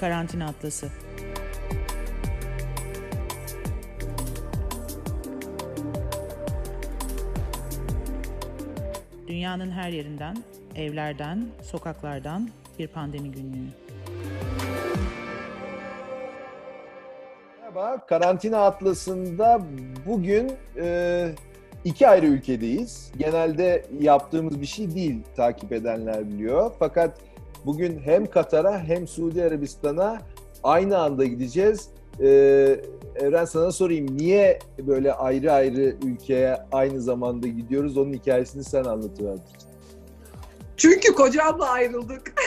Karantina Atlası Dünyanın her yerinden, evlerden, sokaklardan bir pandemi günlüğü. Merhaba, Karantina Atlası'nda bugün e, iki ayrı ülkedeyiz. Genelde yaptığımız bir şey değil, takip edenler biliyor. Fakat bugün hem Katar'a hem Suudi Arabistan'a aynı anda gideceğiz. E, Evren sana sorayım, niye böyle ayrı ayrı ülkeye aynı zamanda gidiyoruz? Onun hikayesini sen anlatıver. Çünkü kocamla ayrıldık.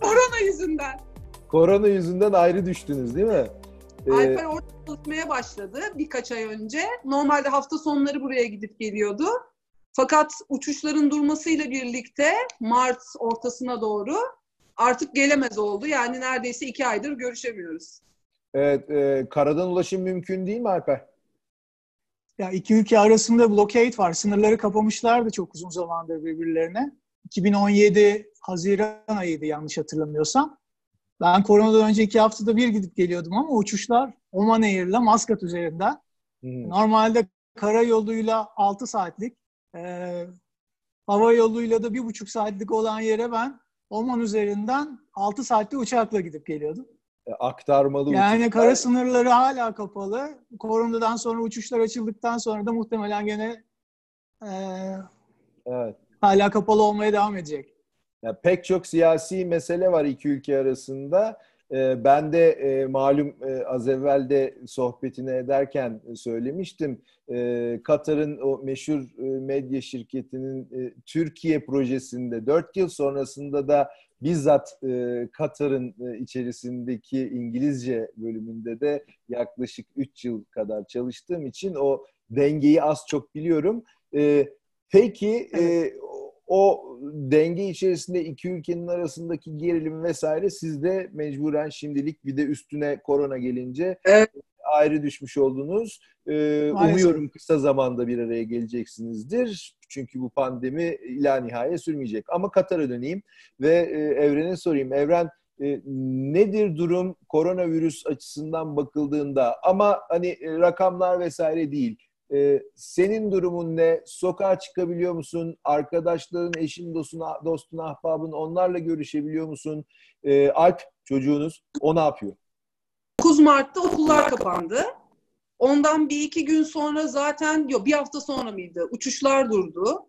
Korona yüzünden. Korona yüzünden ayrı düştünüz değil mi? Ee, Alper orada çalışmaya başladı birkaç ay önce. Normalde hafta sonları buraya gidip geliyordu. Fakat uçuşların durmasıyla birlikte Mart ortasına doğru artık gelemez oldu. Yani neredeyse iki aydır görüşemiyoruz. evet, e, karadan ulaşım mümkün değil mi Alper? Ya iki ülke arasında blockade var. Sınırları kapamışlardı çok uzun zamandır birbirlerine. 2017 Haziran ayıydı yanlış hatırlamıyorsam. Ben koronadan önce iki haftada bir gidip geliyordum ama uçuşlar Oman Air'la Maskat üzerinden. Hı. Normalde kara yoluyla 6 saatlik, e, hava yoluyla da bir buçuk saatlik olan yere ben Oman üzerinden 6 saatte uçakla gidip geliyordum. E, aktarmalı Yani uçuşlar. kara sınırları hala kapalı. Koronadan sonra uçuşlar açıldıktan sonra da muhtemelen gene e, Evet. hala kapalı olmaya devam edecek. Ya pek çok siyasi mesele var iki ülke arasında. Ee, ben de e, malum e, az evvel de sohbetini ederken söylemiştim. Ee, Katar'ın o meşhur e, medya şirketinin e, Türkiye projesinde 4 yıl sonrasında da bizzat e, Katar'ın e, içerisindeki İngilizce bölümünde de yaklaşık 3 yıl kadar çalıştığım için o dengeyi az çok biliyorum. Ee, peki e, o denge içerisinde iki ülkenin arasındaki gerilim vesaire sizde mecburen şimdilik bir de üstüne korona gelince Evet. ayrı düşmüş oldunuz. Ee, umuyorum kısa zamanda bir araya geleceksinizdir. Çünkü bu pandemi ila nihaya sürmeyecek. Ama Katar'a döneyim ve e, Evren'e sorayım. Evren e, nedir durum koronavirüs açısından bakıldığında ama hani e, rakamlar vesaire değil. Ee, senin durumun ne? Sokağa çıkabiliyor musun? Arkadaşların, eşin, dostun, dostun, ahbabın onlarla görüşebiliyor musun? Ee, Alp çocuğunuz o ne yapıyor? 9 Mart'ta okullar kapandı. Ondan bir iki gün sonra zaten, yok bir hafta sonra mıydı? Uçuşlar durdu.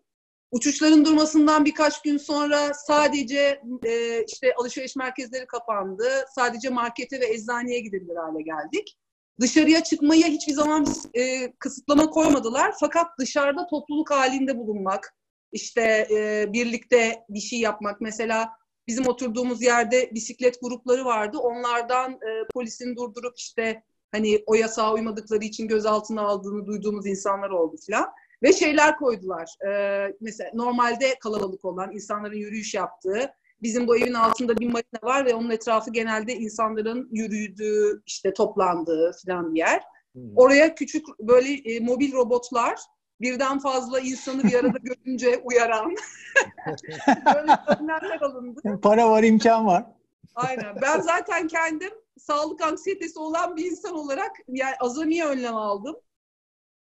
Uçuşların durmasından birkaç gün sonra sadece e, işte alışveriş merkezleri kapandı. Sadece markete ve eczaneye gidebilir hale geldik. Dışarıya çıkmaya hiçbir zaman e, kısıtlama koymadılar. Fakat dışarıda topluluk halinde bulunmak, işte e, birlikte bir şey yapmak. Mesela bizim oturduğumuz yerde bisiklet grupları vardı. Onlardan e, polisin durdurup işte hani o yasağa uymadıkları için gözaltına aldığını duyduğumuz insanlar oldu filan. Ve şeyler koydular. E, mesela normalde kalabalık olan insanların yürüyüş yaptığı, bizim bu evin altında bir marina var ve onun etrafı genelde insanların yürüdüğü, işte toplandığı filan bir yer. Oraya küçük böyle e, mobil robotlar birden fazla insanı bir arada görünce uyaran böyle önlemler alındı. Para var, imkan var. Aynen. Ben zaten kendim sağlık anksiyetesi olan bir insan olarak yani azamiye önlem aldım.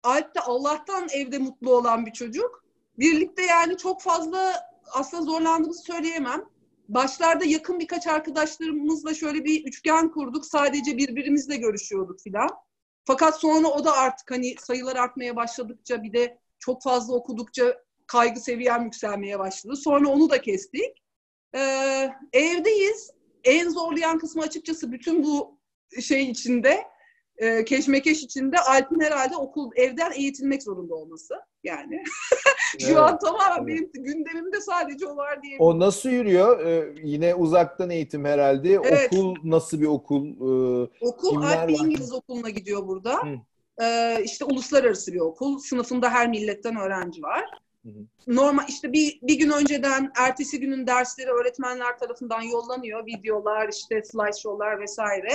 Alp de Allah'tan evde mutlu olan bir çocuk. Birlikte yani çok fazla aslında zorlandığımızı söyleyemem. Başlarda yakın birkaç arkadaşlarımızla şöyle bir üçgen kurduk. Sadece birbirimizle görüşüyorduk filan. Fakat sonra o da artık hani sayılar artmaya başladıkça bir de çok fazla okudukça kaygı seviyem yükselmeye başladı. Sonra onu da kestik. Ee, evdeyiz. En zorlayan kısmı açıkçası bütün bu şey içinde, e, keşmekeş içinde Alp'in herhalde okul evden eğitilmek zorunda olması. Yani şu Evet, an tamamen benim gündemimde sadece o var diye. O nasıl yürüyor? Ee, yine uzaktan eğitim herhalde. Evet. Okul nasıl bir okul? Ee, Okul Alp? İngiliz okuluna gidiyor burada. Hı. Ee, işte uluslararası bir okul. Sınıfında her milletten öğrenci var. Hı hı. Normal işte bir, bir gün önceden ertesi günün dersleri öğretmenler tarafından yollanıyor. Videolar, işte slideshow'lar vesaire.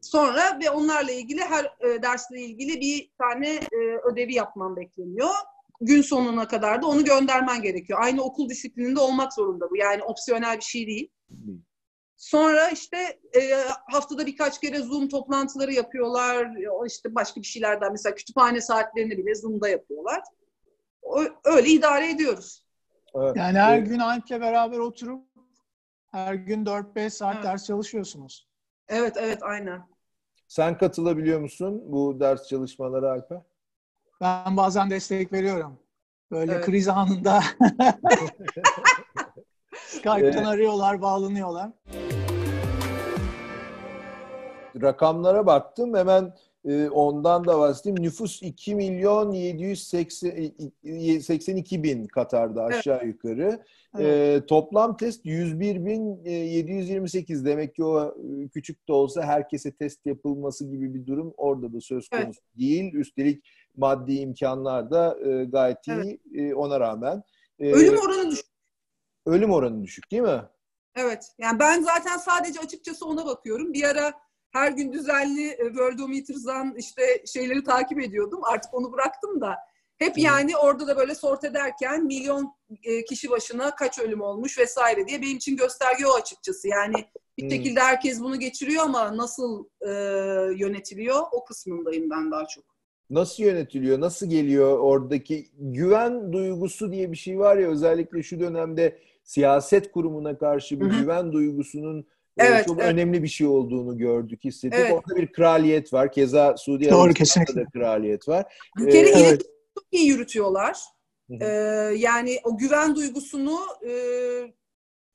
Sonra ve onlarla ilgili her e, dersle ilgili bir tane e, ödevi yapman bekleniyor. Gün sonuna kadar da onu göndermen gerekiyor. Aynı okul disiplininde olmak zorunda bu. Yani opsiyonel bir şey değil. Sonra işte e, haftada birkaç kere Zoom toplantıları yapıyorlar. İşte başka bir şeylerden mesela kütüphane saatlerini bile Zoom'da yapıyorlar. O, öyle idare ediyoruz. Yani her gün Alp'le beraber oturup her gün 4-5 saat evet. ders çalışıyorsunuz. Evet, evet, aynen. Sen katılabiliyor musun bu ders çalışmalara Alp'e? Ben bazen destek veriyorum. Böyle evet. kriz anında Skype'tan arıyorlar, bağlanıyorlar. Rakamlara baktım. Hemen ondan da bahsedeyim. Nüfus 2 milyon 782 bin Katar'da aşağı evet. yukarı. Evet. E, toplam test 101 bin 728. Demek ki o e, küçük de olsa herkese test yapılması gibi bir durum orada da söz konusu evet. değil. Üstelik maddi imkanlar da e, gayet iyi evet. e, ona rağmen. E, ölüm oranı düşük. Ölüm oranı düşük değil mi? Evet. Yani ben zaten sadece açıkçası ona bakıyorum. Bir ara her gün düzenli e, Worldometers'dan işte şeyleri takip ediyordum. Artık onu bıraktım da. Hep yani orada da böyle sort ederken milyon e, kişi başına kaç ölüm olmuş vesaire diye benim için gösterge o açıkçası. Yani bir şekilde herkes bunu geçiriyor ama nasıl e, yönetiliyor o kısmındayım ben daha çok. Nasıl yönetiliyor? Nasıl geliyor oradaki güven duygusu diye bir şey var ya özellikle şu dönemde siyaset kurumuna karşı bir Hı-hı. güven duygusunun evet, çok evet. önemli bir şey olduğunu gördük, hissettik. Evet. Orada bir kraliyet var. Keza Suudi Arabistan'da da kraliyet var. Bir kere ee, evet. çok iyi yürütüyorlar. Ee, yani o güven duygusunu e,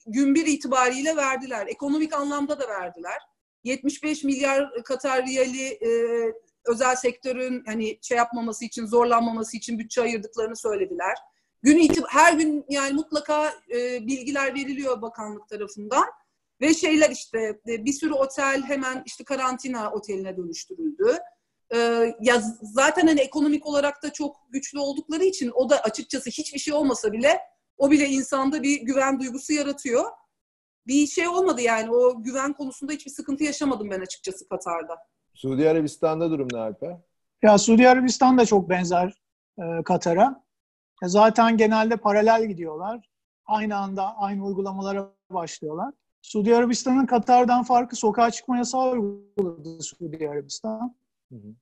gün bir itibariyle verdiler. Ekonomik anlamda da verdiler. 75 milyar Katar riyali e, özel sektörün hani şey yapmaması için, zorlanmaması için bütçe ayırdıklarını söylediler. Gün itib her gün yani mutlaka e, bilgiler veriliyor bakanlık tarafından. Ve şeyler işte e, bir sürü otel hemen işte karantina oteline dönüştürüldü. Ee, ya zaten hani ekonomik olarak da çok güçlü oldukları için o da açıkçası hiçbir şey olmasa bile o bile insanda bir güven duygusu yaratıyor. Bir şey olmadı yani o güven konusunda hiçbir sıkıntı yaşamadım ben açıkçası Katar'da. Suudi Arabistan'da durum ne Alper? Ya Suudi Arabistan da çok benzer e, Katar'a. E, zaten genelde paralel gidiyorlar. Aynı anda aynı uygulamalara başlıyorlar. Suudi Arabistan'ın Katar'dan farkı sokağa çıkma yasağı uyguladı Suudi Arabistan. Hı hı.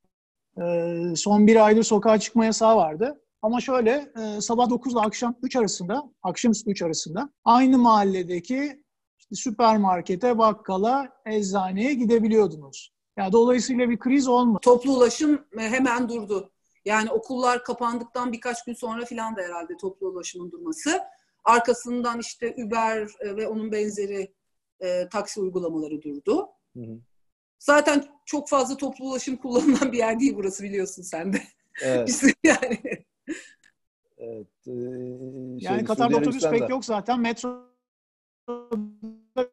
Ee, son bir aydır sokağa çıkma yasağı vardı. Ama şöyle e, sabah 9 ile akşam 3 arasında, akşamüstü 3 arasında aynı mahalledeki işte süpermarkete, bakkala, eczaneye gidebiliyordunuz. Yani dolayısıyla bir kriz olmadı. Toplu ulaşım hemen durdu. Yani okullar kapandıktan birkaç gün sonra filan da herhalde toplu ulaşımın durması. Arkasından işte Uber e, ve onun benzeri e, taksi uygulamaları durdu. Hı hı. Zaten çok fazla toplu ulaşım kullanılan bir yer değil burası biliyorsun sen de. Evet. yani. Evet. E, şey, yani Katar'da otobüs pek yok zaten. Metro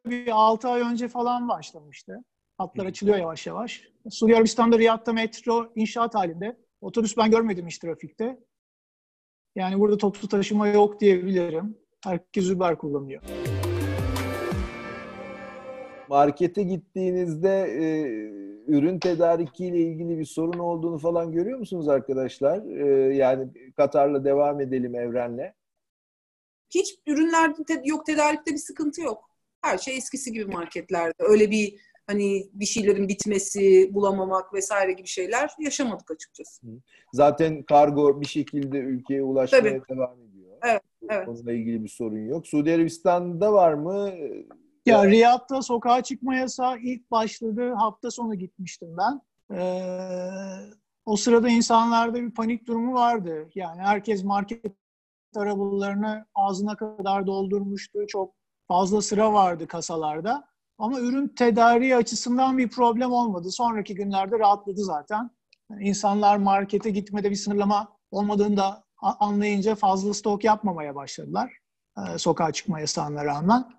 bir 6 ay önce falan başlamıştı. Hatlar açılıyor yavaş yavaş. Suudi Arabistan'da Riyad'da metro inşaat halinde. Otobüs ben görmedim hiç trafikte. Yani burada toplu taşıma yok diyebilirim. Herkes Uber kullanıyor markete gittiğinizde e, ürün tedarikiyle ilgili bir sorun olduğunu falan görüyor musunuz arkadaşlar? E, yani Katar'la devam edelim Evren'le. Hiç ürünlerde te- yok tedarikte bir sıkıntı yok. Her şey eskisi gibi marketlerde. Öyle bir hani bir şeylerin bitmesi, bulamamak vesaire gibi şeyler yaşamadık açıkçası. Zaten kargo bir şekilde ülkeye ulaşmaya Tabii. devam ediyor. Evet, evet. Onunla ilgili bir sorun yok. Suudi Arabistan'da var mı? Ya Riyad'da sokağa çıkma yasağı ilk başladı. Hafta sonu gitmiştim ben. Ee, o sırada insanlarda bir panik durumu vardı. Yani herkes market arabalarını ağzına kadar doldurmuştu. Çok fazla sıra vardı kasalarda. Ama ürün tedariği açısından bir problem olmadı. Sonraki günlerde rahatladı zaten. Yani insanlar markete gitmede bir sınırlama olmadığını da anlayınca fazla stok yapmamaya başladılar. Ee, sokağa çıkma yasağına rağmen.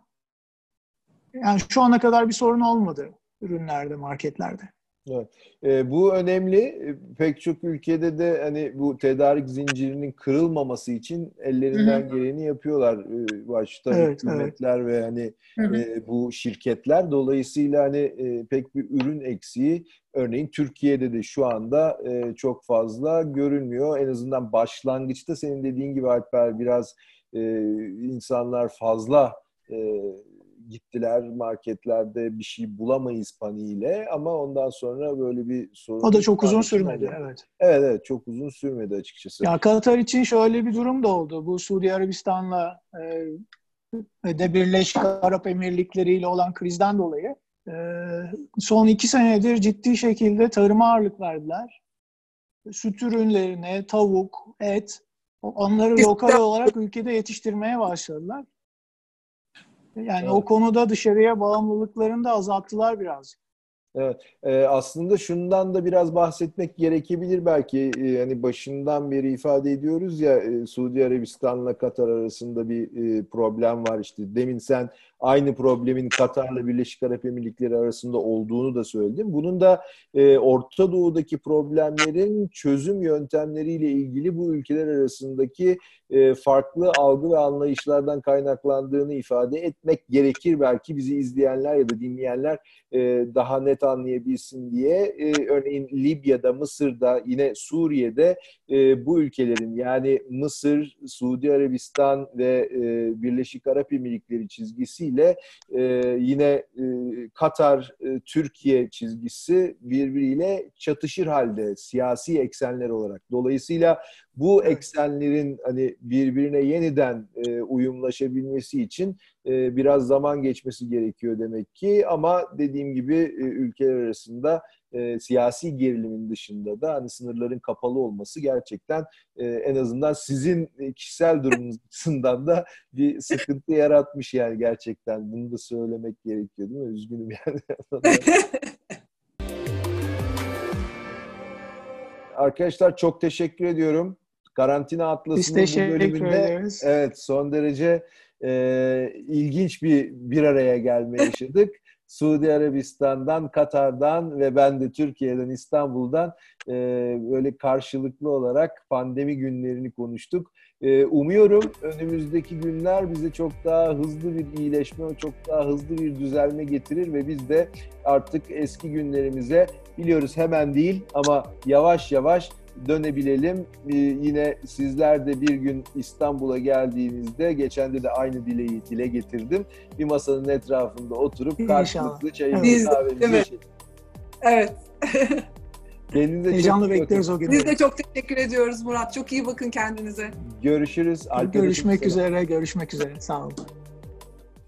Yani şu ana kadar bir sorun olmadı ürünlerde, marketlerde. Evet. E, bu önemli. E, pek çok ülkede de hani bu tedarik zincirinin kırılmaması için ellerinden Hı-hı. geleni yapıyorlar. E, başta evet, hükümetler evet. ve hani e, bu şirketler. Dolayısıyla hani e, pek bir ürün eksiği örneğin Türkiye'de de şu anda e, çok fazla görünmüyor. En azından başlangıçta senin dediğin gibi Alper biraz e, insanlar fazla e, gittiler marketlerde bir şey bulamayız paniğiyle ama ondan sonra böyle bir sorun. O da çok uzun Oldu. sürmedi. Evet. Evet evet çok uzun sürmedi açıkçası. Ya Katar için şöyle bir durum da oldu. Bu Suudi Arabistan'la e, de Birleşik Arap Emirlikleri ile olan krizden dolayı e, son iki senedir ciddi şekilde tarıma ağırlık verdiler. Süt ürünlerine, tavuk, et onları lokal olarak ülkede yetiştirmeye başladılar. Yani Evet. o konuda dışarıya bağımlılıklarını da azalttılar biraz. Evet, e, aslında şundan da biraz bahsetmek gerekebilir belki. E, hani başından beri ifade ediyoruz ya e, Suudi Arabistan'la Katar arasında bir e, problem var işte. Demin sen aynı problemin Katar'la Birleşik Arap Emirlikleri arasında olduğunu da söyledin. Bunun da e, Orta Doğu'daki problemlerin çözüm yöntemleriyle ilgili bu ülkeler arasındaki e, farklı algı ve anlayışlardan kaynaklandığını ifade etmek gerekir belki bizi izleyenler ya da dinleyenler e, daha net anlayabilsin diye. E, örneğin Libya'da, Mısır'da, yine Suriye'de e, bu ülkelerin yani Mısır, Suudi Arabistan ve e, Birleşik Arap Emirlikleri çizgisiyle e, yine e, Katar, e, Türkiye çizgisi birbiriyle çatışır halde siyasi eksenler olarak. Dolayısıyla bu eksenlerin hani birbirine yeniden e, uyumlaşabilmesi için e, biraz zaman geçmesi gerekiyor demek ki ama dediğim gibi e, ülkeler arasında e, siyasi gerilimin dışında da hani sınırların kapalı olması gerçekten e, en azından sizin e, kişisel durumunuz açısından da bir sıkıntı yaratmış yani gerçekten bunu da söylemek gerekiyor değil mi? Üzgünüm yani. Arkadaşlar çok teşekkür ediyorum. Karantina Atlası'nın bu bölümünde ederiz. evet son derece e, ilginç bir bir araya gelme yaşadık. Suudi Arabistan'dan, Katar'dan ve ben de Türkiye'den, İstanbul'dan e, böyle karşılıklı olarak pandemi günlerini konuştuk. E, umuyorum önümüzdeki günler bize çok daha hızlı bir iyileşme, çok daha hızlı bir düzelme getirir ve biz de artık eski günlerimize biliyoruz hemen değil ama yavaş yavaş dönebilelim. Ee, yine sizler de bir gün İstanbul'a geldiğinizde, geçen de de aynı dileği dile getirdim. Bir masanın etrafında oturup karşılıklı çayımızı kahvemizi içelim. Evet. Kendinize çok Heyecanla bakın. bekleriz o günü. Biz de çok teşekkür ediyoruz Murat. Çok iyi bakın kendinize. Görüşürüz. Alper'e Görüşmek çok selam. üzere, görüşmek üzere. Sağ olun.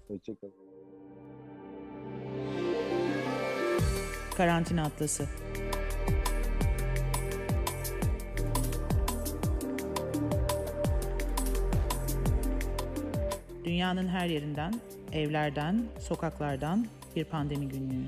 Hoşçakalın. Karantina Atlası. Dünyanın her yerinden, evlerden, sokaklardan bir pandemi günlüğü.